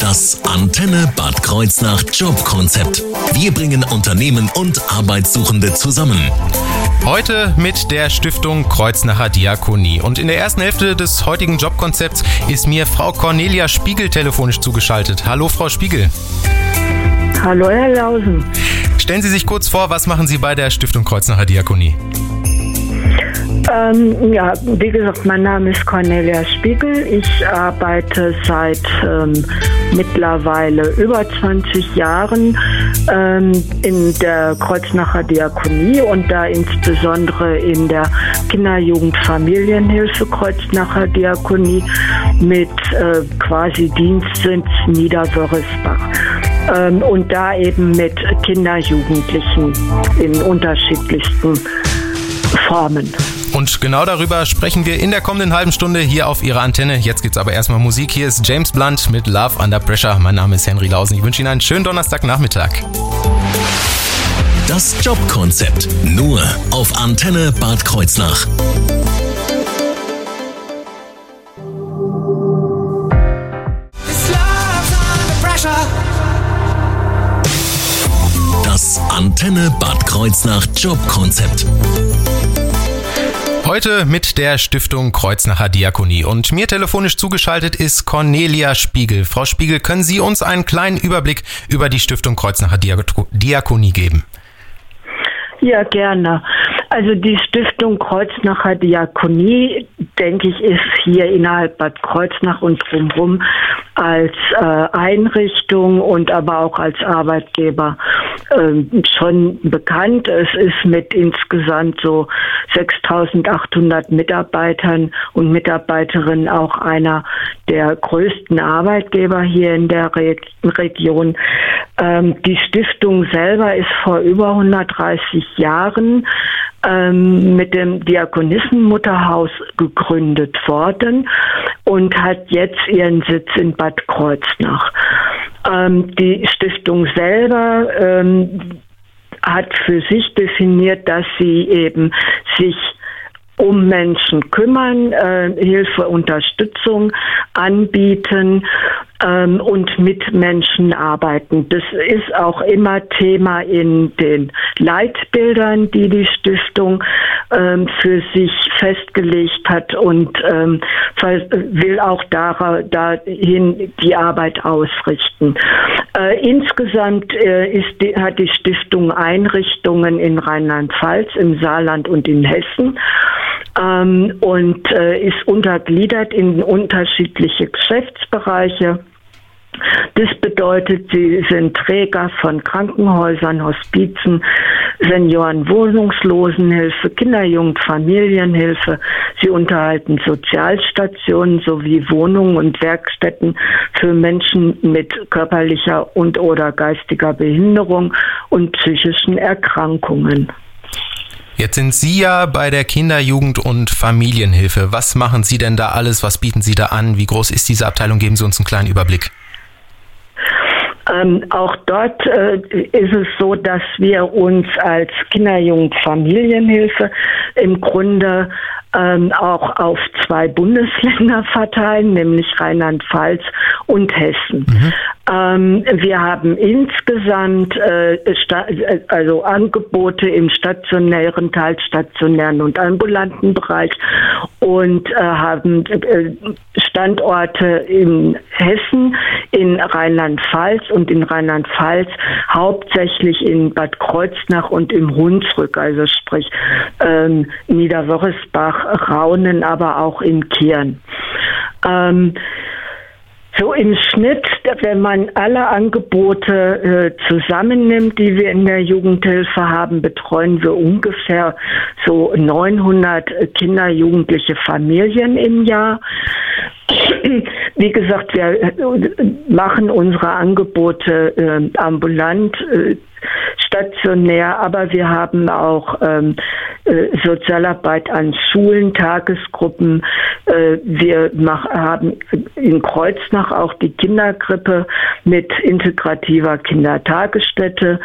Das Antenne Bad Kreuznach Jobkonzept. Wir bringen Unternehmen und Arbeitssuchende zusammen. Heute mit der Stiftung Kreuznacher Diakonie. Und in der ersten Hälfte des heutigen Jobkonzepts ist mir Frau Cornelia Spiegel telefonisch zugeschaltet. Hallo, Frau Spiegel. Hallo, Herr Lausen. Stellen Sie sich kurz vor, was machen Sie bei der Stiftung Kreuznacher Diakonie? Ähm, ja, wie gesagt, mein Name ist Cornelia Spiegel. Ich arbeite seit ähm, mittlerweile über 20 Jahren ähm, in der Kreuznacher Diakonie und da insbesondere in der Kinder-Jugend-Familienhilfe Kreuznacher Diakonie mit äh, quasi Dienstsitz Niederwörresbach. Ähm, und da eben mit Kinder, Jugendlichen in unterschiedlichsten Formen. Und genau darüber sprechen wir in der kommenden halben Stunde hier auf Ihrer Antenne. Jetzt gibt's aber erstmal Musik. Hier ist James Blunt mit Love Under Pressure. Mein Name ist Henry Lausen. Ich wünsche Ihnen einen schönen Donnerstagnachmittag. Das Jobkonzept nur auf Antenne Bad Kreuznach. Das Antenne Bad Kreuznach Jobkonzept. Heute mit der Stiftung Kreuznacher Diakonie. Und mir telefonisch zugeschaltet ist Cornelia Spiegel. Frau Spiegel, können Sie uns einen kleinen Überblick über die Stiftung Kreuznacher Diakonie geben? Ja, gerne. Also die Stiftung Kreuznacher Diakonie, denke ich, ist hier innerhalb Bad Kreuznach und drumherum als äh, Einrichtung und aber auch als Arbeitgeber äh, schon bekannt. Es ist mit insgesamt so 6.800 Mitarbeitern und Mitarbeiterinnen auch einer der größten Arbeitgeber hier in der Re Region. Ähm, die Stiftung selber ist vor über 130 Jahren ähm, mit dem Diakonissenmutterhaus gegründet worden und hat jetzt ihren Sitz in Bad Kreuznach. Ähm, die Stiftung selber ähm, hat für sich definiert, dass sie eben sich um Menschen kümmern, äh, Hilfe, Unterstützung anbieten ähm, und mit Menschen arbeiten. Das ist auch immer Thema in den Leitbildern, die die Stiftung ähm, für sich festgelegt hat und ähm, will auch dahin die Arbeit ausrichten. Äh, insgesamt äh, ist die, hat die Stiftung Einrichtungen in Rheinland-Pfalz, im Saarland und in Hessen ähm, und äh, ist untergliedert in unterschiedliche Geschäftsbereiche. Das bedeutet, sie sind Träger von Krankenhäusern, Hospizen, Seniorenwohnungslosenhilfe, Kinderjugend, Familienhilfe. Sie unterhalten Sozialstationen sowie Wohnungen und Werkstätten für Menschen mit körperlicher und oder geistiger Behinderung und psychischen Erkrankungen. Jetzt sind Sie ja bei der Kinder-, Jugend- und Familienhilfe. Was machen Sie denn da alles? Was bieten Sie da an? Wie groß ist diese Abteilung? Geben Sie uns einen kleinen Überblick. Ähm, auch dort äh, ist es so, dass wir uns als Kinder-, Jugend-, Familienhilfe im Grunde ähm, auch auf zwei Bundesländer verteilen, nämlich Rheinland-Pfalz und Hessen. Mhm. Ähm, wir haben insgesamt äh, also Angebote im stationären, teilstationären und ambulanten Bereich und äh, haben äh, Standorte in Hessen, in Rheinland-Pfalz und in Rheinland-Pfalz hauptsächlich in Bad Kreuznach und im Hunsrück, also sprich ähm, Niederwörresbach, Raunen, aber auch in Kirn. Ähm, so im Schnitt, wenn man alle Angebote äh, zusammennimmt, die wir in der Jugendhilfe haben, betreuen wir ungefähr so 900 Kinder, Jugendliche Familien im Jahr. Wie gesagt, wir machen unsere Angebote äh, ambulant, äh, stationär, aber wir haben auch ähm, äh, Sozialarbeit an Schulen, Tagesgruppen. Äh, wir mach, haben in Kreuznach auch die Kindergrippe mit integrativer Kindertagesstätte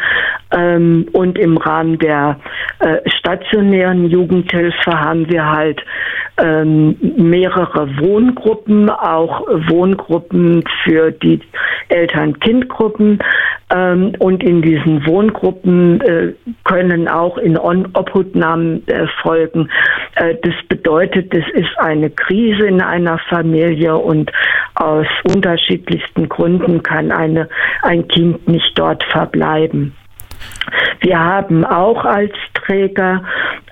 ähm, und im Rahmen der äh, stationären Jugendhilfe haben wir halt ähm, mehrere Wohngruppen, auch Wohngruppen für die Eltern-Kind-Gruppen. Ähm, und in diesen Wohngruppen äh, können auch in Obhutnahmen erfolgen. Äh, das bedeutet, es ist eine Krise in einer Familie und aus unterschiedlichsten Gründen kann eine, ein Kind nicht dort verbleiben. Wir haben auch als Träger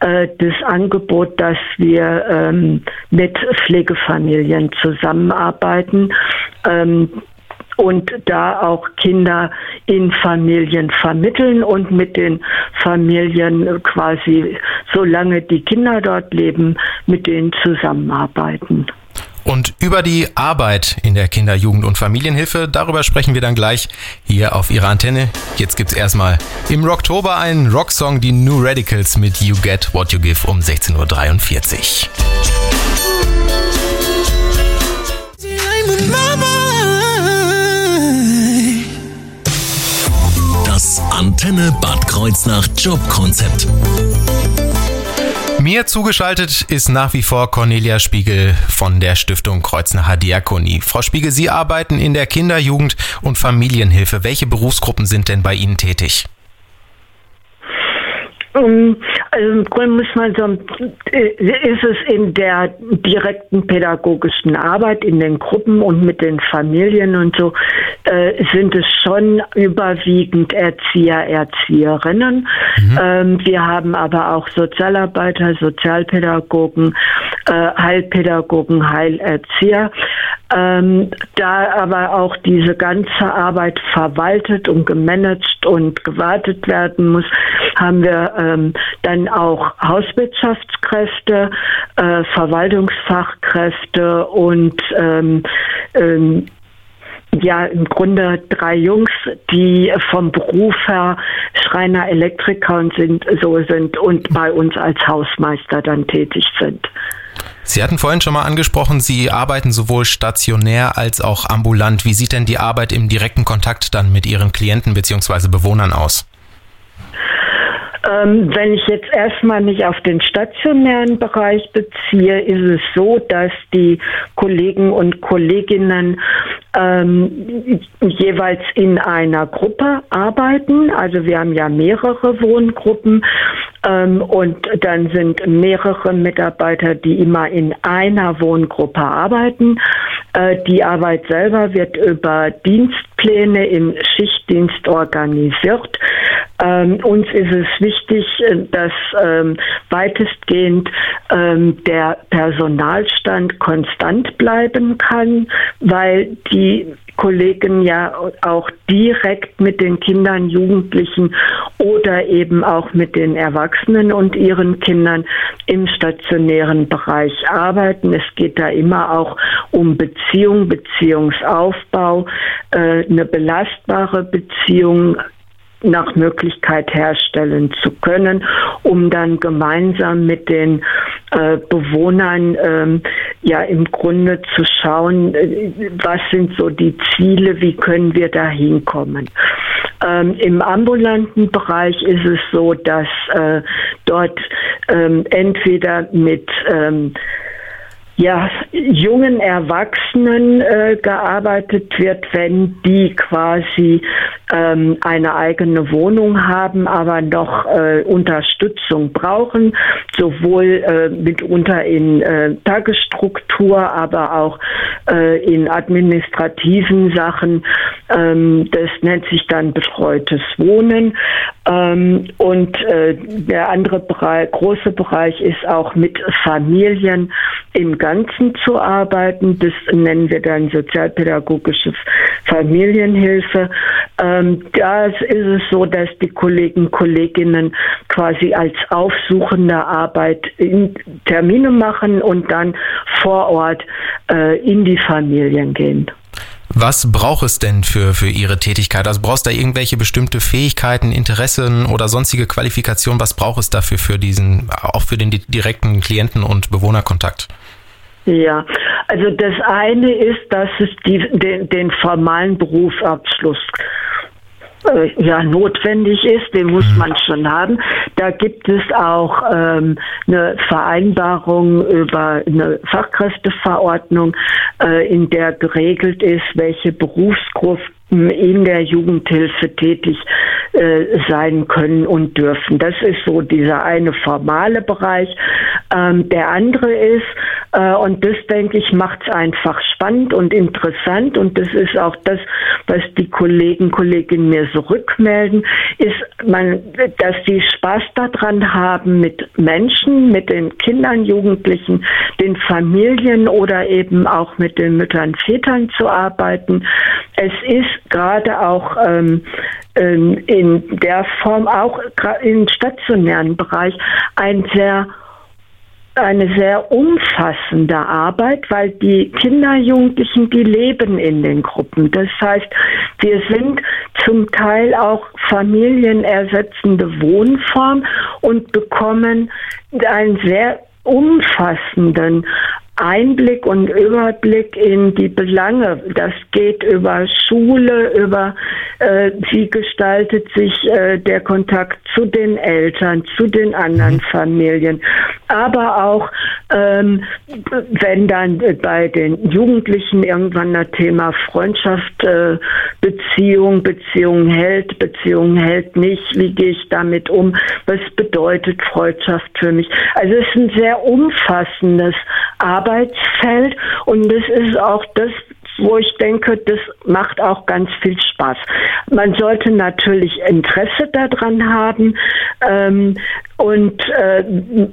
äh, das Angebot, dass wir ähm, mit Pflegefamilien zusammenarbeiten. Ähm, und da auch Kinder in Familien vermitteln und mit den Familien quasi, solange die Kinder dort leben, mit denen zusammenarbeiten. Und über die Arbeit in der Kinder-, Jugend- und Familienhilfe, darüber sprechen wir dann gleich hier auf Ihrer Antenne. Jetzt gibt's erstmal im Rocktober einen Rocksong, die New Radicals mit You Get What You Give um 16.43 Uhr. Antenne Bad Kreuznach Jobkonzept. Mir zugeschaltet ist nach wie vor Cornelia Spiegel von der Stiftung Kreuznacher Diakonie. Frau Spiegel, Sie arbeiten in der Kinder-, Jugend- und Familienhilfe. Welche Berufsgruppen sind denn bei Ihnen tätig? Ähm, also im Grunde muss man sagen, äh, ist es in der direkten pädagogischen Arbeit in den Gruppen und mit den Familien und so, äh, sind es schon überwiegend Erzieher, Erzieherinnen. Mhm. Ähm, wir haben aber auch Sozialarbeiter, Sozialpädagogen, äh, Heilpädagogen, Heilerzieher. Ähm, da aber auch diese ganze Arbeit verwaltet und gemanagt und gewartet werden muss, haben wir ähm, dann auch Hauswirtschaftskräfte, äh, Verwaltungsfachkräfte und ähm, ähm, ja im Grunde drei Jungs, die vom Beruf her Schreiner, Elektriker und sind, so sind und bei uns als Hausmeister dann tätig sind. Sie hatten vorhin schon mal angesprochen, Sie arbeiten sowohl stationär als auch ambulant. Wie sieht denn die Arbeit im direkten Kontakt dann mit Ihren Klienten bzw. Bewohnern aus? Ähm, wenn ich jetzt erstmal mich auf den stationären Bereich beziehe, ist es so, dass die Kollegen und Kolleginnen ähm, jeweils in einer Gruppe arbeiten. Also wir haben ja mehrere Wohngruppen ähm, und dann sind mehrere Mitarbeiter, die immer in einer Wohngruppe arbeiten. Äh, die Arbeit selber wird über Dienstpläne im Schichtdienst organisiert. Ähm, uns ist es wichtig, äh, dass ähm, weitestgehend ähm, der Personalstand konstant bleiben kann, weil die Kollegen ja auch direkt mit den Kindern, Jugendlichen oder eben auch mit den Erwachsenen und ihren Kindern im stationären Bereich arbeiten. Es geht da immer auch um Beziehung, Beziehungsaufbau, äh, eine belastbare Beziehung nach Möglichkeit herstellen zu können, um dann gemeinsam mit den äh, Bewohnern ähm, ja im Grunde zu schauen, äh, was sind so die Ziele, wie können wir da hinkommen. Ähm, Im ambulanten Bereich ist es so, dass äh, dort ähm, entweder mit ähm, ja, jungen Erwachsenen äh, gearbeitet wird, wenn die quasi ähm, eine eigene Wohnung haben, aber noch äh, Unterstützung brauchen, sowohl äh, mitunter in äh, Tagesstruktur, aber auch äh, in administrativen Sachen. Ähm, das nennt sich dann betreutes Wohnen. Ähm, und äh, der andere Bereich, große Bereich ist auch mit Familien im Ganzen zu arbeiten. Das nennen wir dann sozialpädagogische Familienhilfe. Ähm, da ist es so, dass die Kollegen, Kolleginnen quasi als aufsuchende Arbeit Termine machen und dann vor Ort äh, in die Familien gehen. Was braucht es denn für, für Ihre Tätigkeit? Also brauchst du da irgendwelche bestimmte Fähigkeiten, Interessen oder sonstige Qualifikationen? Was braucht es dafür für diesen, auch für den direkten Klienten- und Bewohnerkontakt? Ja, also das eine ist, dass es die, den, den formalen Berufsabschluss ja notwendig ist, den muss man schon haben. Da gibt es auch ähm, eine Vereinbarung über eine Fachkräfteverordnung, äh, in der geregelt ist, welche Berufsgruppen in der Jugendhilfe tätig äh, sein können und dürfen. Das ist so dieser eine formale Bereich. Ähm, der andere ist, äh, und das denke ich, macht es einfach spannend und interessant und das ist auch das, was die Kollegen, Kolleginnen mir so rückmelden, ist, man, dass sie Spaß daran haben, mit Menschen, mit den Kindern, Jugendlichen, den Familien oder eben auch mit den Müttern, Vätern zu arbeiten. Es ist gerade auch ähm, ähm, in der Form, auch im stationären Bereich, ein sehr eine sehr umfassende Arbeit, weil die Kinder, Jugendlichen, die leben in den Gruppen. Das heißt, wir sind zum Teil auch familienersetzende Wohnform und bekommen einen sehr umfassenden Einblick und Überblick in die Belange. Das geht über Schule, über äh, wie gestaltet sich äh, der Kontakt zu den Eltern, zu den anderen mhm. Familien, aber auch ähm, wenn dann bei den Jugendlichen irgendwann das Thema Freundschaft, äh, Beziehung, Beziehung hält, Beziehung hält nicht, wie gehe ich damit um, was bedeutet Freundschaft für mich. Also es ist ein sehr umfassendes Arbeitsfeld und das ist auch das, wo ich denke, das macht auch ganz viel Spaß. Man sollte natürlich Interesse daran haben ähm, und äh,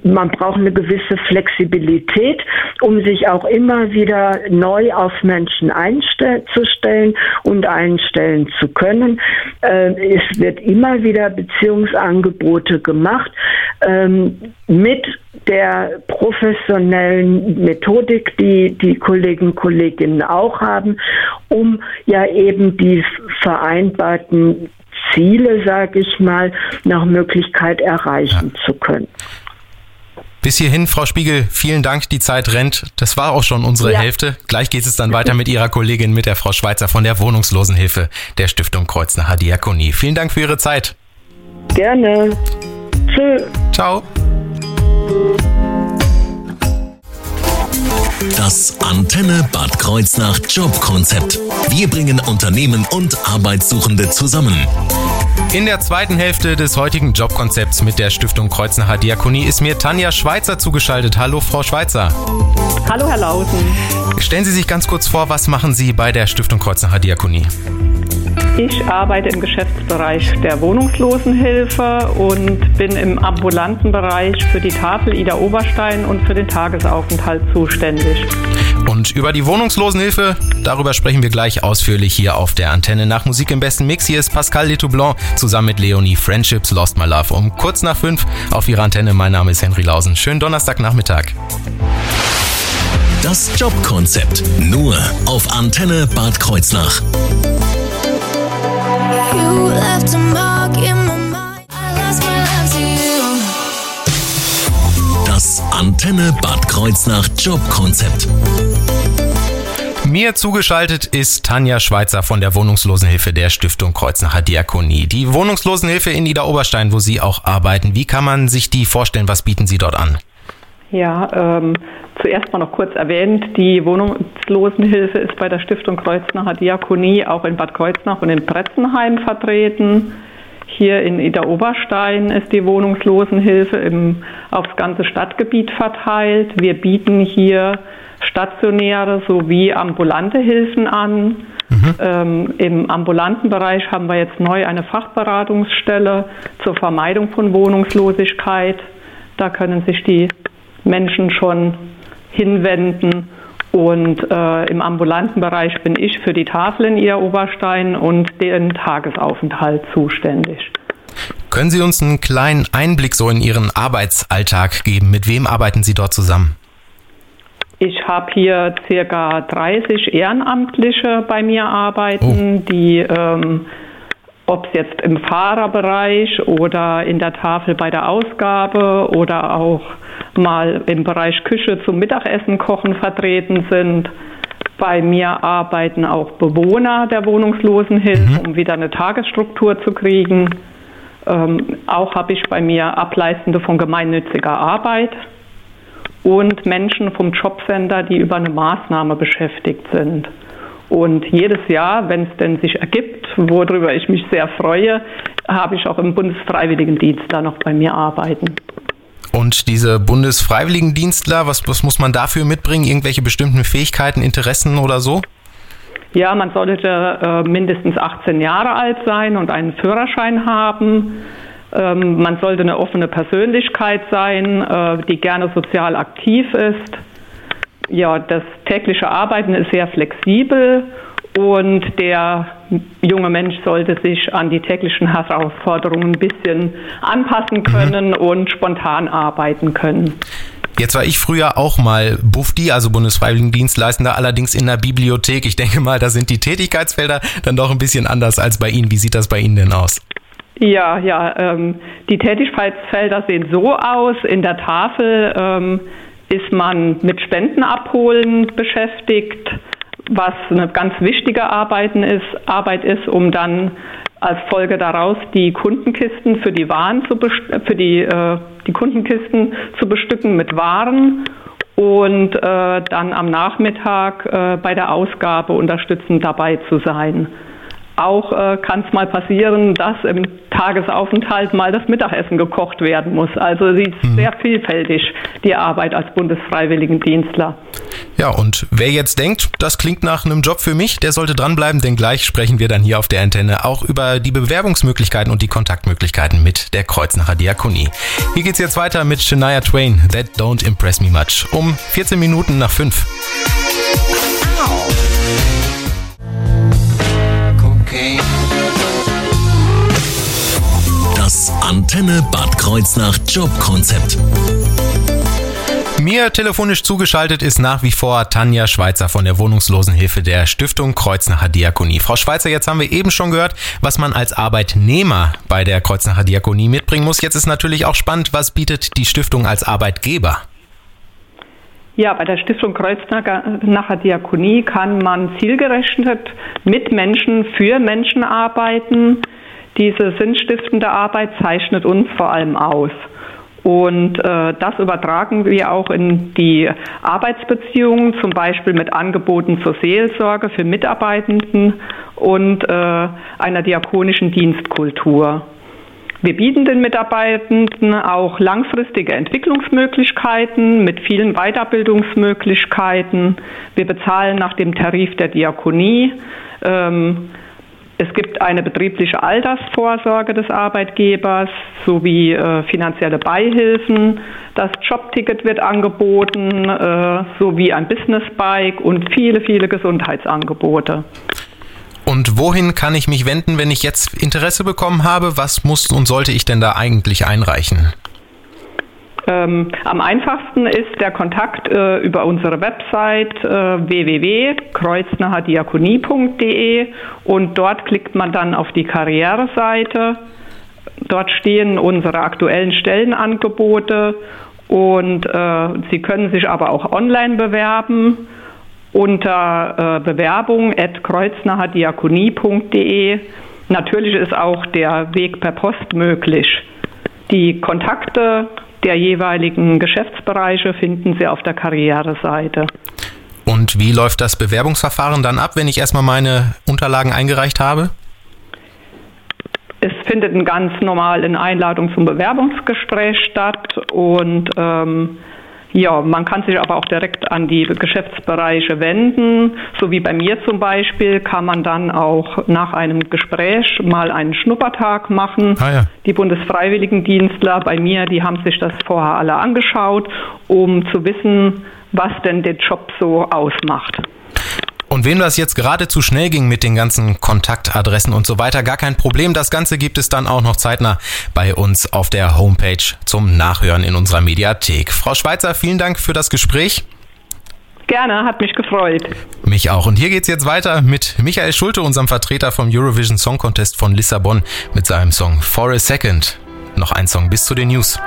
man braucht eine gewisse Flexibilität, um sich auch immer wieder neu auf Menschen einzustellen und einstellen zu können. Äh, es wird immer wieder Beziehungsangebote gemacht ähm, mit der professionellen Methodik, die die Kollegen und Kolleginnen auch haben, um ja eben die vereinbarten Ziele, sage ich mal, nach Möglichkeit erreichen ja. zu können. Bis hierhin, Frau Spiegel, vielen Dank, die Zeit rennt. Das war auch schon unsere ja. Hälfte. Gleich geht es dann weiter mit Ihrer Kollegin, mit der Frau Schweizer von der Wohnungslosenhilfe der Stiftung Kreuznacher Diakonie. Vielen Dank für Ihre Zeit. Gerne. Tschö. Ciao. Das Antenne Bad Kreuznach Jobkonzept. Wir bringen Unternehmen und Arbeitssuchende zusammen. In der zweiten Hälfte des heutigen Jobkonzepts mit der Stiftung Kreuznacher Diakonie ist mir Tanja Schweizer zugeschaltet. Hallo, Frau Schweizer. Hallo, Herr Lausen. Stellen Sie sich ganz kurz vor, was machen Sie bei der Stiftung Kreuznacher Diakonie? Ich arbeite im Geschäftsbereich der Wohnungslosenhilfe und bin im ambulanten Bereich für die Tafel Ida Oberstein und für den Tagesaufenthalt zuständig. Und über die Wohnungslosenhilfe, darüber sprechen wir gleich ausführlich hier auf der Antenne nach Musik im besten Mix. Hier ist Pascal Letoublon zusammen mit Leonie Friendships Lost My Love um kurz nach fünf auf ihrer Antenne. Mein Name ist Henry Lausen. Schönen Donnerstagnachmittag. Das Jobkonzept nur auf Antenne Bad Kreuznach. Das Antenne Bad Kreuznach Jobkonzept. Mir zugeschaltet ist Tanja Schweizer von der Wohnungslosenhilfe der Stiftung Kreuznacher Diakonie. Die Wohnungslosenhilfe in Niederoberstein, wo Sie auch arbeiten. Wie kann man sich die vorstellen? Was bieten Sie dort an? Ja, ähm, zuerst mal noch kurz erwähnt, die Wohnungslosenhilfe ist bei der Stiftung Kreuznacher Diakonie auch in Bad Kreuznach und in Bretzenheim vertreten. Hier in Ida Oberstein ist die Wohnungslosenhilfe im, aufs ganze Stadtgebiet verteilt. Wir bieten hier stationäre sowie ambulante Hilfen an. Mhm. Ähm, Im ambulanten Bereich haben wir jetzt neu eine Fachberatungsstelle zur Vermeidung von Wohnungslosigkeit. Da können sich die Menschen schon hinwenden. Und äh, im ambulanten Bereich bin ich für die Tafel in Ihr Oberstein und den Tagesaufenthalt zuständig. Können Sie uns einen kleinen Einblick so in Ihren Arbeitsalltag geben? Mit wem arbeiten Sie dort zusammen? Ich habe hier circa 30 Ehrenamtliche bei mir arbeiten, oh. die, ähm, ob es jetzt im Fahrerbereich oder in der Tafel bei der Ausgabe oder auch mal im Bereich Küche zum Mittagessen kochen vertreten sind. Bei mir arbeiten auch Bewohner der Wohnungslosenhilfe, mhm. um wieder eine Tagesstruktur zu kriegen. Ähm, auch habe ich bei mir Ableistende von gemeinnütziger Arbeit und Menschen vom Jobcenter, die über eine Maßnahme beschäftigt sind. Und jedes Jahr, wenn es denn sich ergibt, worüber ich mich sehr freue, habe ich auch im Bundesfreiwilligendienst da noch bei mir arbeiten. Und diese Bundesfreiwilligendienstler, was, was muss man dafür mitbringen? Irgendwelche bestimmten Fähigkeiten, Interessen oder so? Ja, man sollte äh, mindestens 18 Jahre alt sein und einen Führerschein haben. Ähm, man sollte eine offene Persönlichkeit sein, äh, die gerne sozial aktiv ist. Ja, das tägliche Arbeiten ist sehr flexibel und der junge Mensch sollte sich an die täglichen Herausforderungen ein bisschen anpassen mhm. können mhm. und spontan arbeiten können. Jetzt war ich früher auch mal Bufdi, also Bundesfreiwilligendienstleistender, allerdings in der Bibliothek. Ich denke mal, da sind die Tätigkeitsfelder dann doch ein bisschen anders als bei Ihnen. Wie sieht das bei Ihnen denn aus? Ja, ja, ähm, die Tätigkeitsfelder sehen so aus. In der Tafel ähm, ist man mit Spenden abholen beschäftigt, was eine ganz wichtige Arbeit ist, Arbeit ist, um dann als Folge daraus die Kundenkisten für die Waren zu für die, äh, die Kundenkisten zu bestücken mit Waren und äh, dann am Nachmittag äh, bei der Ausgabe unterstützend dabei zu sein. Auch äh, kann es mal passieren, dass im Tagesaufenthalt mal das Mittagessen gekocht werden muss. Also sie ist mhm. sehr vielfältig, die Arbeit als Bundesfreiwilligendienstler. Ja, und wer jetzt denkt, das klingt nach einem Job für mich, der sollte dranbleiben, denn gleich sprechen wir dann hier auf der Antenne auch über die Bewerbungsmöglichkeiten und die Kontaktmöglichkeiten mit der Kreuznacher Diakonie. Hier geht's jetzt weiter mit Shania Twain, That Don't Impress Me Much, um 14 Minuten nach 5. Das Antenne Bad Kreuznach Jobkonzept. Mir telefonisch zugeschaltet ist nach wie vor Tanja Schweizer von der Wohnungslosenhilfe der Stiftung Kreuznacher Diakonie. Frau Schweizer, jetzt haben wir eben schon gehört, was man als Arbeitnehmer bei der Kreuznacher Diakonie mitbringen muss. Jetzt ist natürlich auch spannend, was bietet die Stiftung als Arbeitgeber? Ja, bei der Stiftung Kreuznacher Diakonie kann man zielgerechnet mit Menschen für Menschen arbeiten. Diese sinnstiftende Arbeit zeichnet uns vor allem aus. Und äh, das übertragen wir auch in die Arbeitsbeziehungen, zum Beispiel mit Angeboten zur Seelsorge für Mitarbeitenden und äh, einer diakonischen Dienstkultur. Wir bieten den Mitarbeitenden auch langfristige Entwicklungsmöglichkeiten mit vielen Weiterbildungsmöglichkeiten. Wir bezahlen nach dem Tarif der Diakonie. Ähm, es gibt eine betriebliche Altersvorsorge des Arbeitgebers sowie äh, finanzielle Beihilfen. Das Jobticket wird angeboten äh, sowie ein Businessbike und viele, viele Gesundheitsangebote. Und wohin kann ich mich wenden, wenn ich jetzt Interesse bekommen habe? Was muss und sollte ich denn da eigentlich einreichen? Ähm, am einfachsten ist der Kontakt äh, über unsere Website äh, www.kreuznacherdiakonie.de und dort klickt man dann auf die Karriereseite. Dort stehen unsere aktuellen Stellenangebote und äh, Sie können sich aber auch online bewerben unter äh, Bewerbung at kreuznacherdiakonie.de. Natürlich ist auch der Weg per Post möglich. Die Kontakte der jeweiligen Geschäftsbereiche finden Sie auf der Karriereseite. Und wie läuft das Bewerbungsverfahren dann ab, wenn ich erstmal meine Unterlagen eingereicht habe? Es findet ein ganz normal in Einladung zum Bewerbungsgespräch statt und ähm, ja, man kann sich aber auch direkt an die Geschäftsbereiche wenden. So wie bei mir zum Beispiel kann man dann auch nach einem Gespräch mal einen Schnuppertag machen. Ah ja. Die Bundesfreiwilligendienstler bei mir, die haben sich das vorher alle angeschaut, um zu wissen, was denn den Job so ausmacht. Und wem das jetzt gerade zu schnell ging mit den ganzen Kontaktadressen und so weiter, gar kein Problem. Das Ganze gibt es dann auch noch zeitnah bei uns auf der Homepage zum Nachhören in unserer Mediathek. Frau Schweizer, vielen Dank für das Gespräch. Gerne, hat mich gefreut. Mich auch. Und hier geht's jetzt weiter mit Michael Schulte, unserem Vertreter vom Eurovision Song Contest von Lissabon, mit seinem Song For a Second. Noch ein Song bis zu den News.